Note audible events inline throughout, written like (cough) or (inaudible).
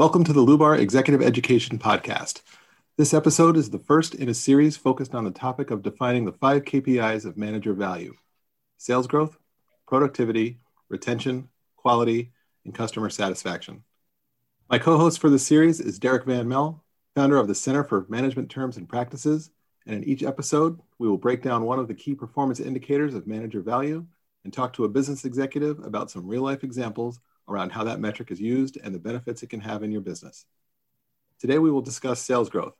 Welcome to the Lubar Executive Education Podcast. This episode is the first in a series focused on the topic of defining the five KPIs of manager value sales growth, productivity, retention, quality, and customer satisfaction. My co host for the series is Derek Van Mel, founder of the Center for Management Terms and Practices. And in each episode, we will break down one of the key performance indicators of manager value and talk to a business executive about some real life examples around how that metric is used and the benefits it can have in your business. Today, we will discuss sales growth.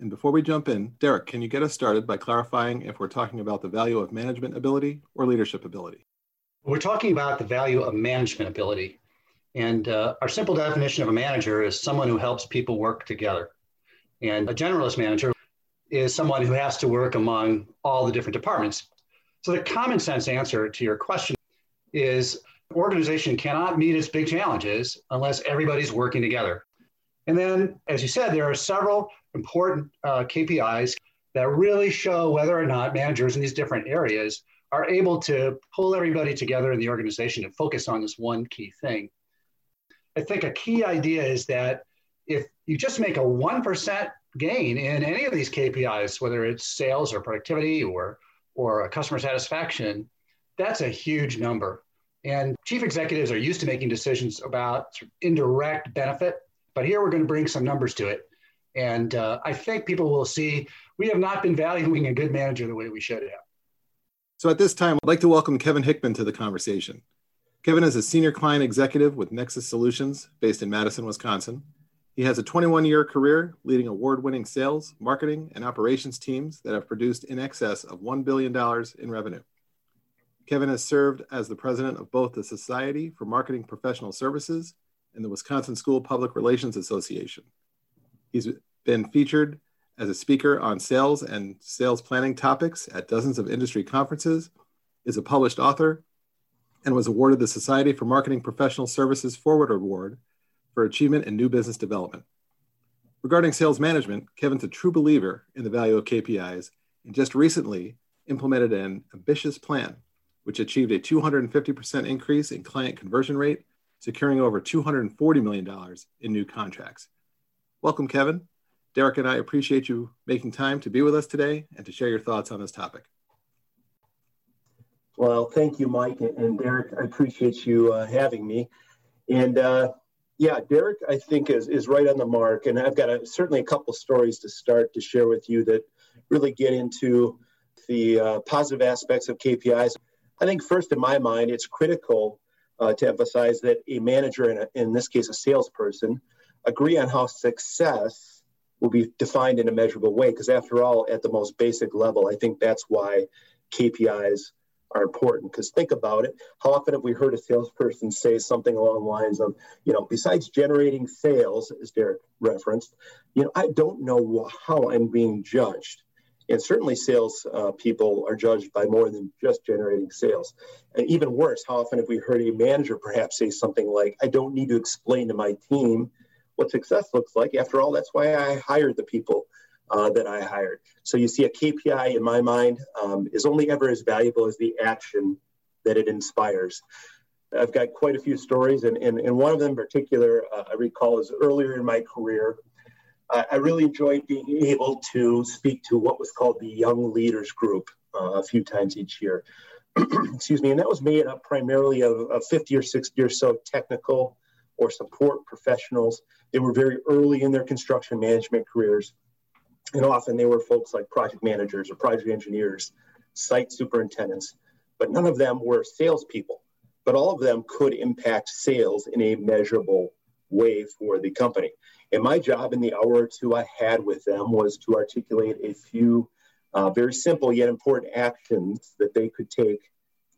And before we jump in, Derek, can you get us started by clarifying if we're talking about the value of management ability or leadership ability? We're talking about the value of management ability. And uh, our simple definition of a manager is someone who helps people work together. And a generalist manager is someone who has to work among all the different departments. So, the common sense answer to your question is organization cannot meet its big challenges unless everybody's working together. And then, as you said, there are several important uh, KPIs that really show whether or not managers in these different areas are able to pull everybody together in the organization and focus on this one key thing. I think a key idea is that if you just make a 1% gain in any of these KPIs, whether it's sales or productivity or, or customer satisfaction, that's a huge number. And chief executives are used to making decisions about indirect benefit, but here we're going to bring some numbers to it. And uh, I think people will see we have not been valuing a good manager the way we should have. So at this time, I'd like to welcome Kevin Hickman to the conversation. Kevin is a senior client executive with Nexus Solutions based in Madison, Wisconsin. He has a 21 year career leading award winning sales, marketing, and operations teams that have produced in excess of $1 billion in revenue. Kevin has served as the president of both the Society for Marketing Professional Services and the Wisconsin School Public Relations Association. He's been featured as a speaker on sales and sales planning topics at dozens of industry conferences, is a published author, and was awarded the Society for Marketing Professional Services Forward Award for achievement in new business development. Regarding sales management, Kevin's a true believer in the value of KPIs and just recently implemented an ambitious plan which achieved a 250% increase in client conversion rate, securing over $240 million in new contracts. Welcome, Kevin. Derek and I appreciate you making time to be with us today and to share your thoughts on this topic. Well, thank you, Mike and Derek. I appreciate you uh, having me. And uh, yeah, Derek, I think is is right on the mark. And I've got a, certainly a couple stories to start to share with you that really get into the uh, positive aspects of KPIs. I think first in my mind, it's critical uh, to emphasize that a manager, in, a, in this case, a salesperson, agree on how success will be defined in a measurable way. Because after all, at the most basic level, I think that's why KPIs are important. Because think about it, how often have we heard a salesperson say something along the lines of, you know, besides generating sales, as Derek referenced, you know, I don't know how I'm being judged. And certainly, sales uh, people are judged by more than just generating sales. And even worse, how often have we heard a manager perhaps say something like, I don't need to explain to my team what success looks like. After all, that's why I hired the people uh, that I hired. So you see, a KPI in my mind um, is only ever as valuable as the action that it inspires. I've got quite a few stories, and, and, and one of them in particular uh, I recall is earlier in my career. I really enjoyed being able to speak to what was called the Young Leaders Group uh, a few times each year. (clears throat) Excuse me, and that was made up primarily of, of 50 or 60 or so technical or support professionals. They were very early in their construction management careers, and often they were folks like project managers or project engineers, site superintendents, but none of them were salespeople. But all of them could impact sales in a measurable way for the company. And my job in the hour or two I had with them was to articulate a few uh, very simple yet important actions that they could take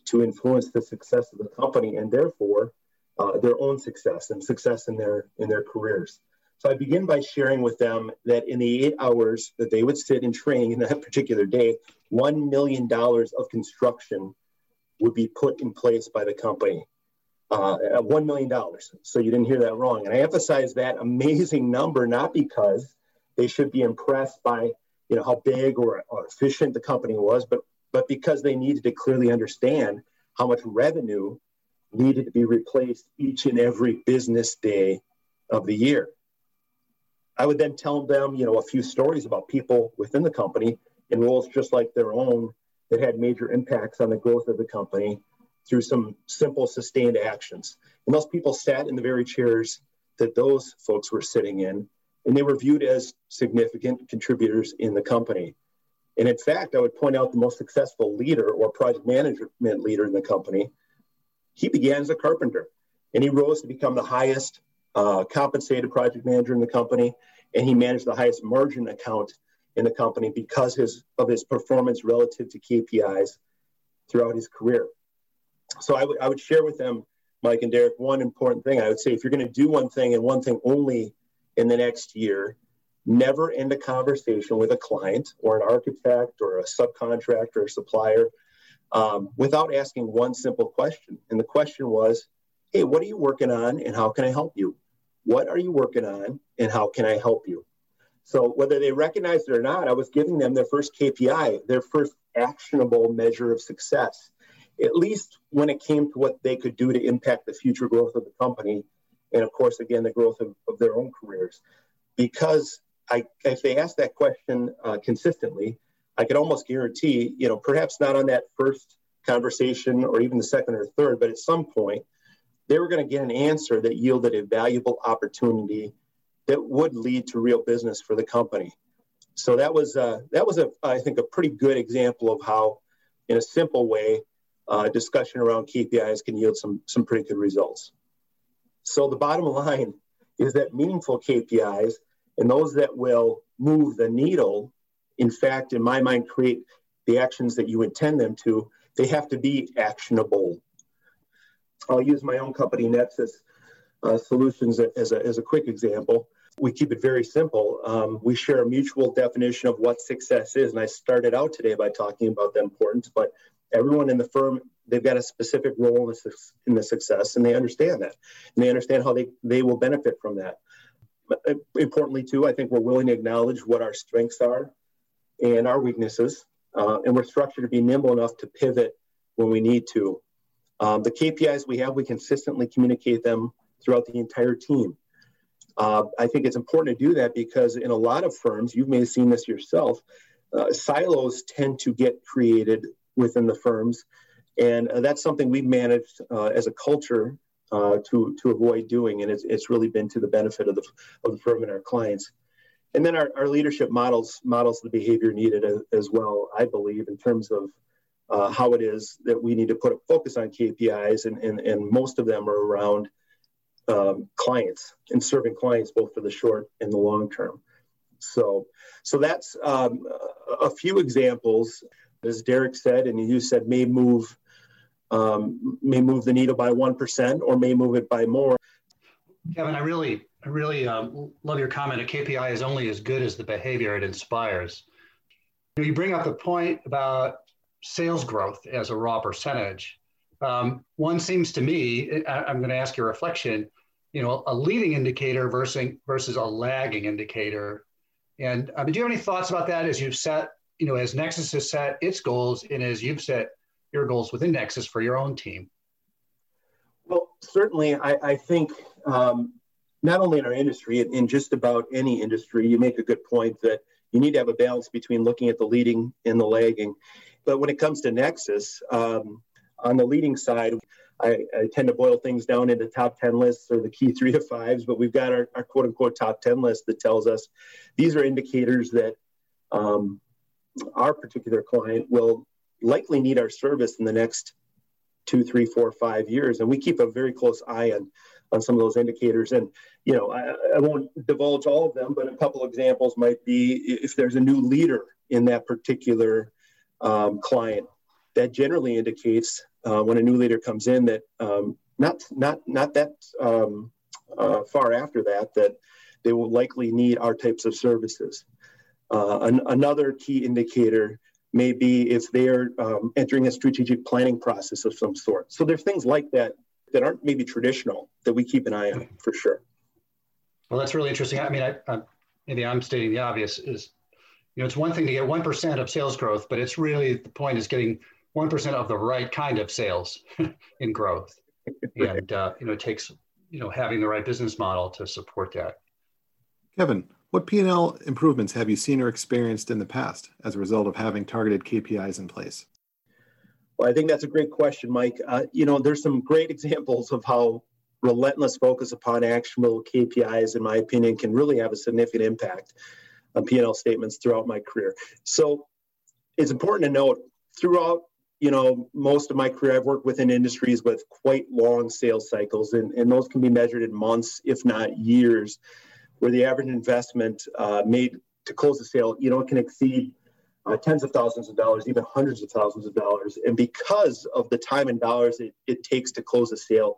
to influence the success of the company and therefore uh, their own success and success in their in their careers. So I begin by sharing with them that in the eight hours that they would sit in training in that (laughs) particular day, one million dollars of construction would be put in place by the company uh, $1 million. So you didn't hear that wrong. And I emphasize that amazing number not because they should be impressed by you know how big or, or efficient the company was, but but because they needed to clearly understand how much revenue needed to be replaced each and every business day of the year. I would then tell them, you know, a few stories about people within the company in roles just like their own that had major impacts on the growth of the company through some simple sustained actions. And those people sat in the very chairs that those folks were sitting in, and they were viewed as significant contributors in the company. And in fact, I would point out the most successful leader or project management leader in the company. He began as a carpenter and he rose to become the highest uh, compensated project manager in the company. And he managed the highest margin account in the company because his, of his performance relative to KPIs throughout his career. So I, w- I would share with them, Mike and Derek, one important thing. I would say if you're going to do one thing and one thing only in the next year, never end a conversation with a client or an architect or a subcontractor or supplier um, without asking one simple question. And the question was, hey, what are you working on and how can I help you? What are you working on and how can I help you? So whether they recognized it or not, I was giving them their first KPI, their first actionable measure of success, at least when it came to what they could do to impact the future growth of the company. And of course, again, the growth of, of their own careers. Because I, if they asked that question uh, consistently, I could almost guarantee, you know, perhaps not on that first conversation or even the second or third, but at some point, they were going to get an answer that yielded a valuable opportunity that would lead to real business for the company. So that was uh, that was a I think a pretty good example of how, in a simple way, uh, discussion around KPIs can yield some some pretty good results. So the bottom (laughs) line is that meaningful KPIs and those that will move the needle, in fact, in my mind, create the actions that you intend them to. They have to be actionable. I'll use my own company, Nexus uh, Solutions, as a, as a quick example. We keep it very simple. Um, we share a mutual definition of what success is. And I started out today by talking about the importance, but everyone in the firm, they've got a specific role in the success and they understand that. And they understand how they, they will benefit from that. Uh, importantly, too, I think we're willing to acknowledge what our strengths are and our weaknesses. Uh, and we're structured to be nimble enough to pivot when we need to. Um, the KPIs we have, we consistently communicate them throughout the entire team. Uh, I think it's important to do that because in a lot of firms, you may have seen this yourself, uh, silos tend to get created within the firms. And uh, that's something we've managed uh, as a culture uh, to, to avoid doing. And it's, it's really been to the benefit of the, of the firm and our clients. And then our, our leadership models models the behavior needed as, as well, I believe, in terms of uh, how it is that we need to put a focus on KPIs, and, and, and most of them are around um, clients and serving clients both for the short and the long term. So, so that's um, a few examples, as Derek said, and you said may move um, may move the needle by one percent or may move it by more. Kevin, I really, I really um, love your comment. A KPI is only as good as the behavior it inspires. You bring up the point about sales growth as a raw percentage. Um, one seems to me, I, am going to ask your reflection, you know, a leading indicator versus versus a lagging indicator. And uh, do you have any thoughts about that as you've set, you know, as Nexus has set its goals and as you've set your goals within Nexus for your own team? Well, certainly, I, I think um, not only in our industry, in just about any industry, you make a good point that you need to have a balance between looking at the leading and the lagging. But when it comes to Nexus, um, on the leading side, I, I, tend to boil things down into top 10 lists or the key three to fives, but we've got our, our quote unquote top 10 list that tells us these are indicators that um, our particular client will likely need our service in the next two, three, four, five years. And we keep a very close eye on, on some of those indicators. And, you know, I, I won't divulge all of them, but a couple examples might be if there's a new leader in that particular um, client, that generally indicates uh, when a new leader comes in that um, not not not that um, uh, far after that that they will likely need our types of services. Uh, an, another key indicator may be if they're um, entering a strategic planning process of some sort. So there's things like that that aren't maybe traditional that we keep an eye on for sure. Well, that's really interesting. I mean, I, I, maybe I'm stating the obvious is, you know, it's one thing to get 1% of sales growth, but it's really the point is getting 1% of the right kind of sales (laughs) in growth. (laughs) and, uh, you know, it takes you know, having the right business model to support that. Kevin, what P&L improvements have you seen or experienced in the past as a result of having targeted KPIs in place? Well, I think that's a great question, Mike. Uh, you know, there's some great (laughs) examples of how relentless focus upon actionable KPIs, in my opinion, can really have a significant impact on P&L statements throughout my career. So it's important to note throughout you know most of my career i've worked within industries with quite long sales cycles and, and those can be measured in months if not years where the average investment uh, made to close a sale you know it can exceed uh, tens of thousands of dollars even hundreds of thousands of dollars. And because of the time and dollars it, it takes to close a sale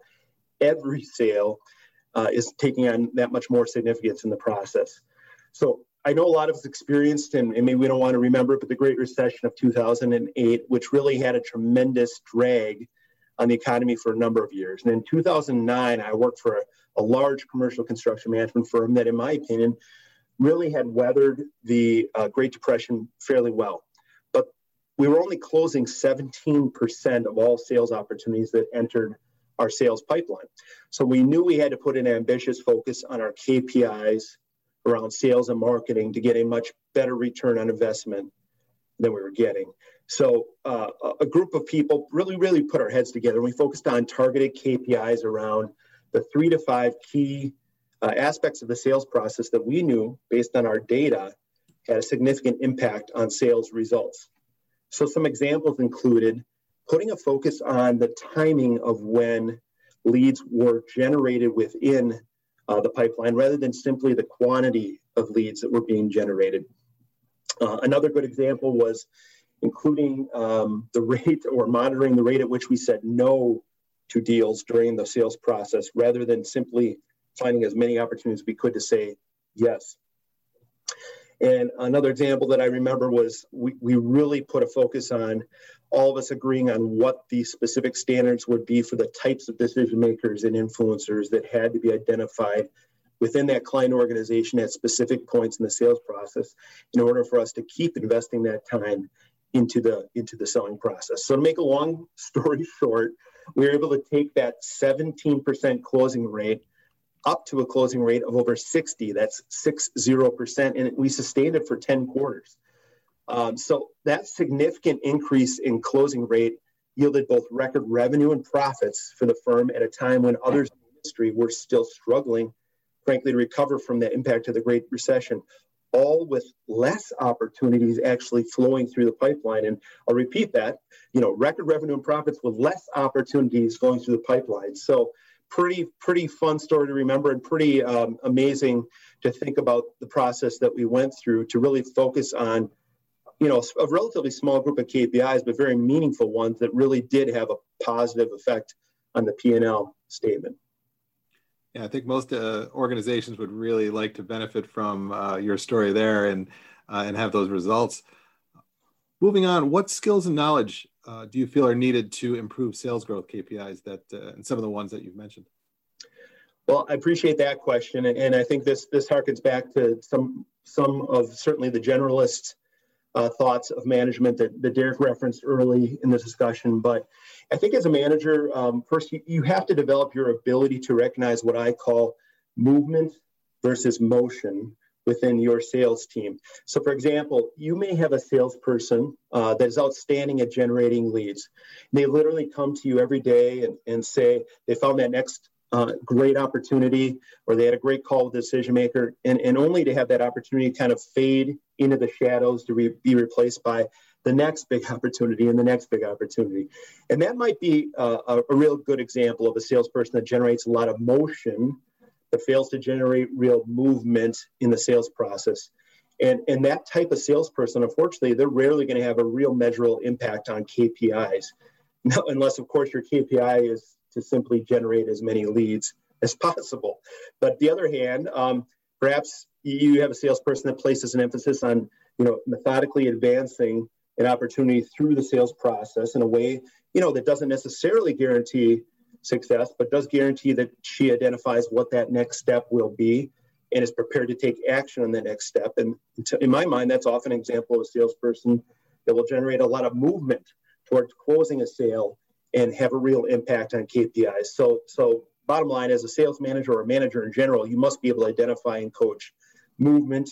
every sale uh, is taking on that much more significance in the process. So I know a lot of us experienced, and, and, maybe we don't want to remember but the Great Recession of 2008, which really had a tremendous drag on the economy for a number of years. And in 2009, I worked for a, a large commercial construction management firm that, in my opinion, really had weathered the uh, Great Depression fairly well. But we were only closing 17% of all sales opportunities that entered our sales pipeline. So we knew we had to put an ambitious focus on our KPIs around sales and marketing to get a much better return on investment than we were getting. So uh, a group of people really, really put our heads together. And we focused on targeted KPIs around the three to five key uh, aspects of the sales process that we knew, based on our data, had a significant impact on sales results. So some examples included putting a focus on the timing of when leads were generated within uh, the pipeline rather than simply the quantity of leads that were being generated. Uh, another good example was including um, the rate or monitoring the rate at which we said no to deals during the sales process rather than simply finding as many opportunities we could to say yes. And another example that I remember was we, we really put a focus on all of us agreeing on what the specific standards would be for the types of decision makers and influencers that had to be identified within that client organization at specific points in the sales process in order for us to keep investing that time into the into the selling process. So to make a long (laughs) story short, we were able to take that 17% closing rate up to a closing rate of over 60. That's 60%, and we sustained it for 10 quarters. Um, so that significant increase in closing rate yielded both record revenue and profits for the firm at a time when others in the industry were still struggling, frankly, to recover from the impact of the Great Recession, all with less opportunities actually flowing through the pipeline. And I'll repeat that, you know, record revenue and profits with less opportunities going through the pipeline. So pretty, pretty fun story to remember and pretty um, amazing to think about the process that we went through to really focus on you know, a relatively small group of KPIs, but very meaningful ones that really did have a positive effect on the P&L statement. Yeah, I think most uh, organizations would really like to benefit from uh, your story there and uh, and have those results. Moving on, what skills and knowledge uh, do you feel are needed to improve sales growth KPIs that uh, and some of the ones that you've mentioned? Well, I appreciate that question, and, I think this this harkens back to some some of certainly the generalists uh, thoughts of management that, that Derek referenced early in the discussion. But I think as a manager, um, first, you, you have to develop your ability to recognize what I call movement versus motion within your sales team. So, for example, you may have a salesperson uh, that is outstanding at generating leads. They literally come to you every day and, and say they found that next uh, great opportunity or they had a great call with decision maker and, and only to have that opportunity kind of fade into the shadows to re- be replaced by the next big (laughs) opportunity and the next big opportunity. And that might be uh, a, a real good example of a salesperson that generates a lot of motion but fails to generate real movement in the sales process. And, and that type of salesperson unfortunately they're rarely going to have a real measurable impact on kpis (laughs) now, unless of course your kpi is to simply generate as many leads as possible. But the other hand, um, perhaps you have a salesperson that places an emphasis on, you know, methodically advancing an opportunity through the sales process in a way, you know, that doesn't necessarily guarantee success, but does guarantee that she identifies what that next step will be and is prepared to take action on the next step. And in my mind, that's often an example of a salesperson that will generate a lot of movement towards closing a sale and have a real impact on KPIs. So, so bottom line, as a sales manager or a manager in general, you must be able to identify and coach movement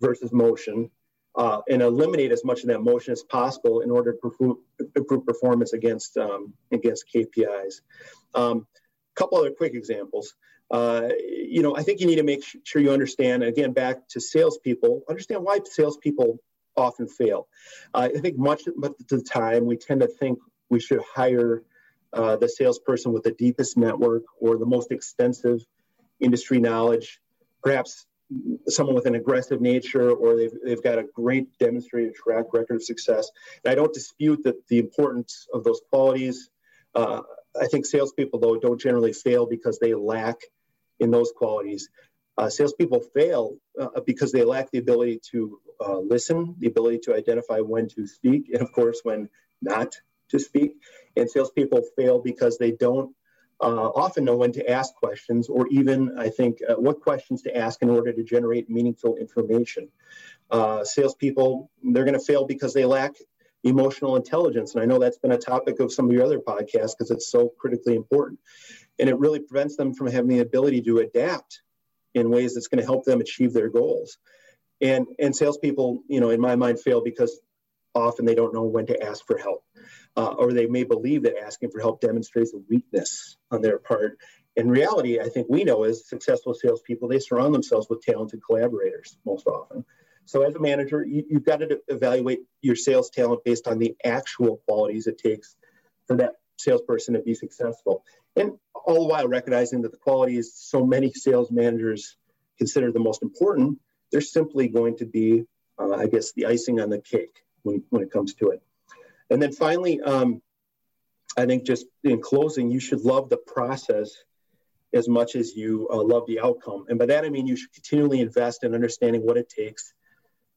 versus motion uh, and eliminate as much of that motion as possible in order to improve performance against um, against KPIs. A um, couple other quick examples. Uh, you know, I think you need to make sure you understand. Again, back to salespeople, understand why salespeople often fail. Uh, I think much of the time we tend to think we should hire uh, the salesperson with the deepest network or the most extensive industry knowledge, perhaps someone with an aggressive nature or they've, they've got a great demonstrated track record of success. And I don't dispute that the importance of those qualities. Uh, I think salespeople, though, don't generally fail because they lack in those qualities. Uh, salespeople fail uh, because they lack the ability to uh, listen, the ability to identify when to speak, and of course, when not to speak. And salespeople fail because they don't uh, often know when to ask questions, or even, I think, uh, what questions to ask in order to generate meaningful information. Uh, salespeople, they're going to fail because they lack emotional intelligence. And I know that's been a topic of some of your other podcasts because it's so critically important. And it really prevents them from having the ability to adapt in ways that's going to help them achieve their goals. And, and salespeople, you know, in my mind, fail because often they don't know when to ask for help uh, or they may believe that asking for help demonstrates a weakness on their part. In reality, I think we know as successful salespeople, they surround themselves with talented collaborators most often. So, as a manager, you, have got to evaluate your sales talent based on the actual qualities it takes for that salesperson to be successful. And all the while recognizing that the qualities so many sales managers consider the most important, they're simply going to be, uh, I guess, the icing on the cake when, when it comes to it. And then finally, um, I think just in closing, you should love the process as much as you uh, love the outcome. And by that, I mean you should continually invest in understanding what it takes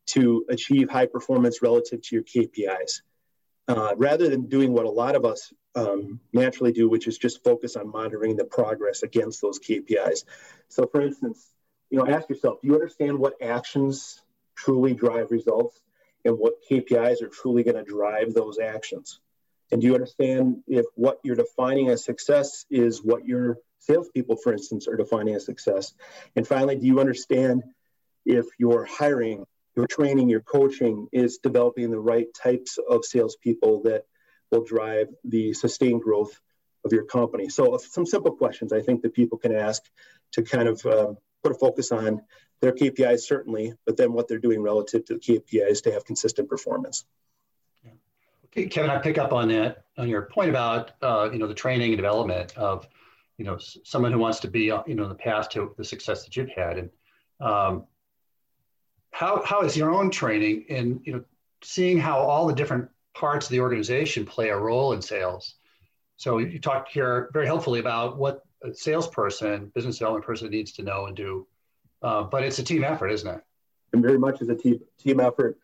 to achieve high performance relative to your KPIs. Uh, rather than doing what a lot of us um, naturally do, which is just focus on monitoring the progress against those KPIs. So, for instance, you know, ask yourself: Do you understand what actions truly drive results? And what KPIs are truly going to drive those actions. And do you understand if what you're defining as success is what your salespeople, for instance, are defining as success? And finally, do you understand if your hiring, your training, your coaching is developing the right types of salespeople that will drive the sustained growth of your company? So, some simple questions I think that people can ask to kind of uh, put a focus on their KPIs certainly, but then what they're doing relative to the KPIs to have consistent performance. Okay, Kevin, I pick up on that on your point about uh, you know the training and development of you know someone who wants to be uh, you know in the past to the success that you've had, and um, how how is your own training in you know seeing how all the different parts of the organization play a role in sales. So you talked here very helpfully about what a salesperson, business development person needs to know and do uh, but it's a team effort, isn't it? And very much as a team team effort.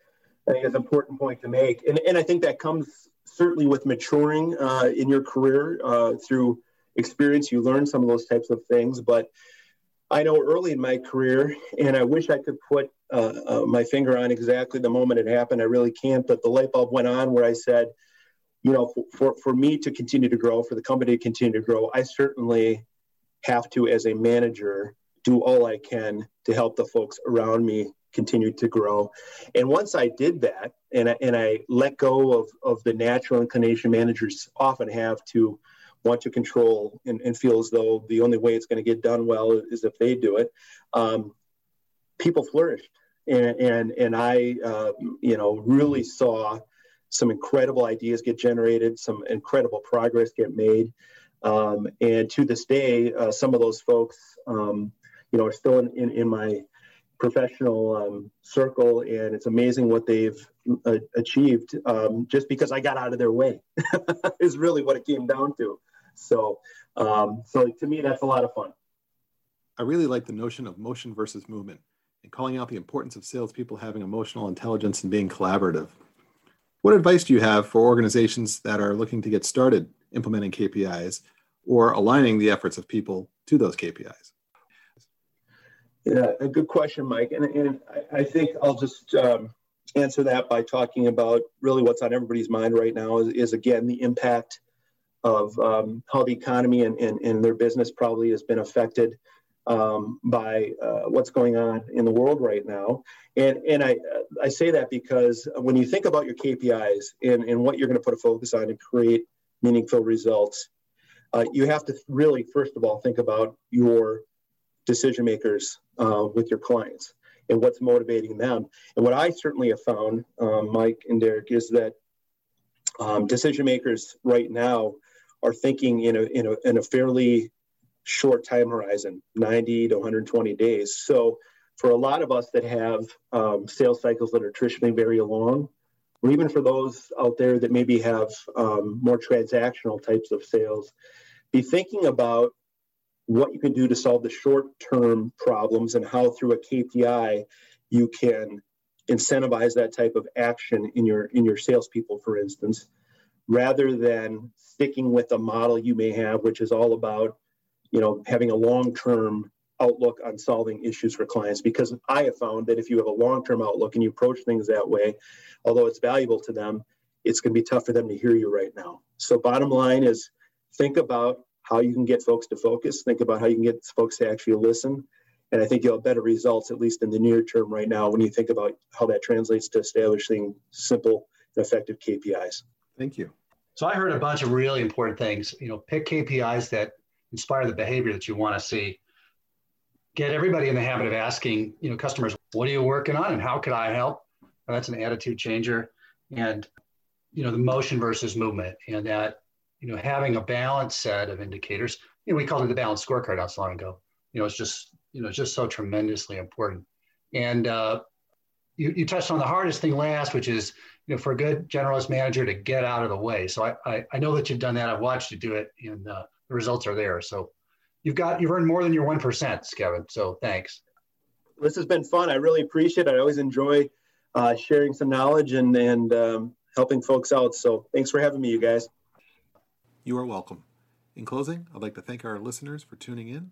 I think it's an important point to make, and and I think that comes certainly with maturing uh, in your career uh, through experience. You learn some of those types of things, but I know early in my career, and I wish I could put uh, uh, my finger on exactly the moment it happened. I really can't, but the light bulb went on where I said, you know, for, for, for me to continue to grow, for the company to continue to grow, I certainly have to, as a manager, do all I can to help the folks around me continue to grow. And once I did that, and I, and I let go of, of the natural inclination managers often have to want to control and, and feel as though the only way it's going to get done well is if they do it, um, people flourished. And, and, and I, uh, you know, really saw some incredible ideas get generated, some incredible progress get made. Um, and to this day, uh, some of those folks, um, you know, are still in, in, in my professional um, circle, and it's amazing what they've uh, achieved um, just because I got out of their way (laughs) is really what it came down to. So, um, so to me, that's a lot of fun. I really like the notion of motion versus movement and calling out the importance of salespeople having emotional intelligence and being collaborative. What advice do you have for organizations that are looking to get started implementing KPIs or aligning the efforts of people to those KPIs? Yeah, a good question, Mike. And, and I think I'll just um, answer that by talking about really what's on everybody's mind right now is, is again the impact of um, how the economy and, and, and their business probably has been affected um, by uh, what's going on in the world right now. And, and I, I say that because when you think about your KPIs and, and what you're going to put a focus on and create meaningful results, uh, you have to really, first of all, think about your decision makers uh, with your clients and what's motivating them. And what I certainly have found, um, Mike and Derek, is that um, decision makers right now are thinking in a, in a, in a fairly short time horizon 90 to 120 days so for a lot of us that have um, sales cycles that are traditionally very long or even for those out there that maybe have um, more transactional types of sales be thinking about what you can do to solve the short term problems and how through a kpi you can incentivize that type of action in your in your salespeople for instance rather than sticking with a model you may have which is all about you know, having a long-term outlook on solving issues for clients because I have found that if you have a long-term outlook and you approach things that way, although it's valuable to them, it's going to be tough for them to hear you right now. So bottom line is think about how you can get folks to focus, think about how you can get folks to actually listen. And I think you'll have better results, at least in the near term right now, when you think about how that translates to establishing simple and effective KPIs. Thank you. So I heard a bunch of really important things. You know, pick KPIs that inspire the behavior that you want to see. Get everybody in the habit of asking, you know, customers, what are you working on and how could I help? And that's an attitude changer. And, you know, the motion versus movement and that, you know, having a balanced set of indicators, you know, we called it the balanced scorecard not so long ago. You know, it's just, you know, just so tremendously important. And uh, you, you touched on the hardest thing last, which is, you know, for a good generalist manager to get out of the way. So I, I, I know that you've done that. I've watched you do it. And uh, the results are there. So you've got you've earned more than your one percent, Kevin. So thanks. This has been fun. I really appreciate it. I always enjoy uh, sharing some knowledge and and um, helping folks out. So thanks for having me, you guys. You are welcome. In closing, I'd like to thank our listeners for tuning in.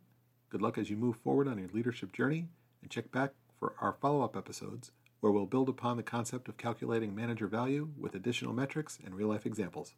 Good luck as you move forward on your leadership journey, and check back for our follow up episodes where we'll build upon the concept of calculating manager value with additional metrics and real life examples.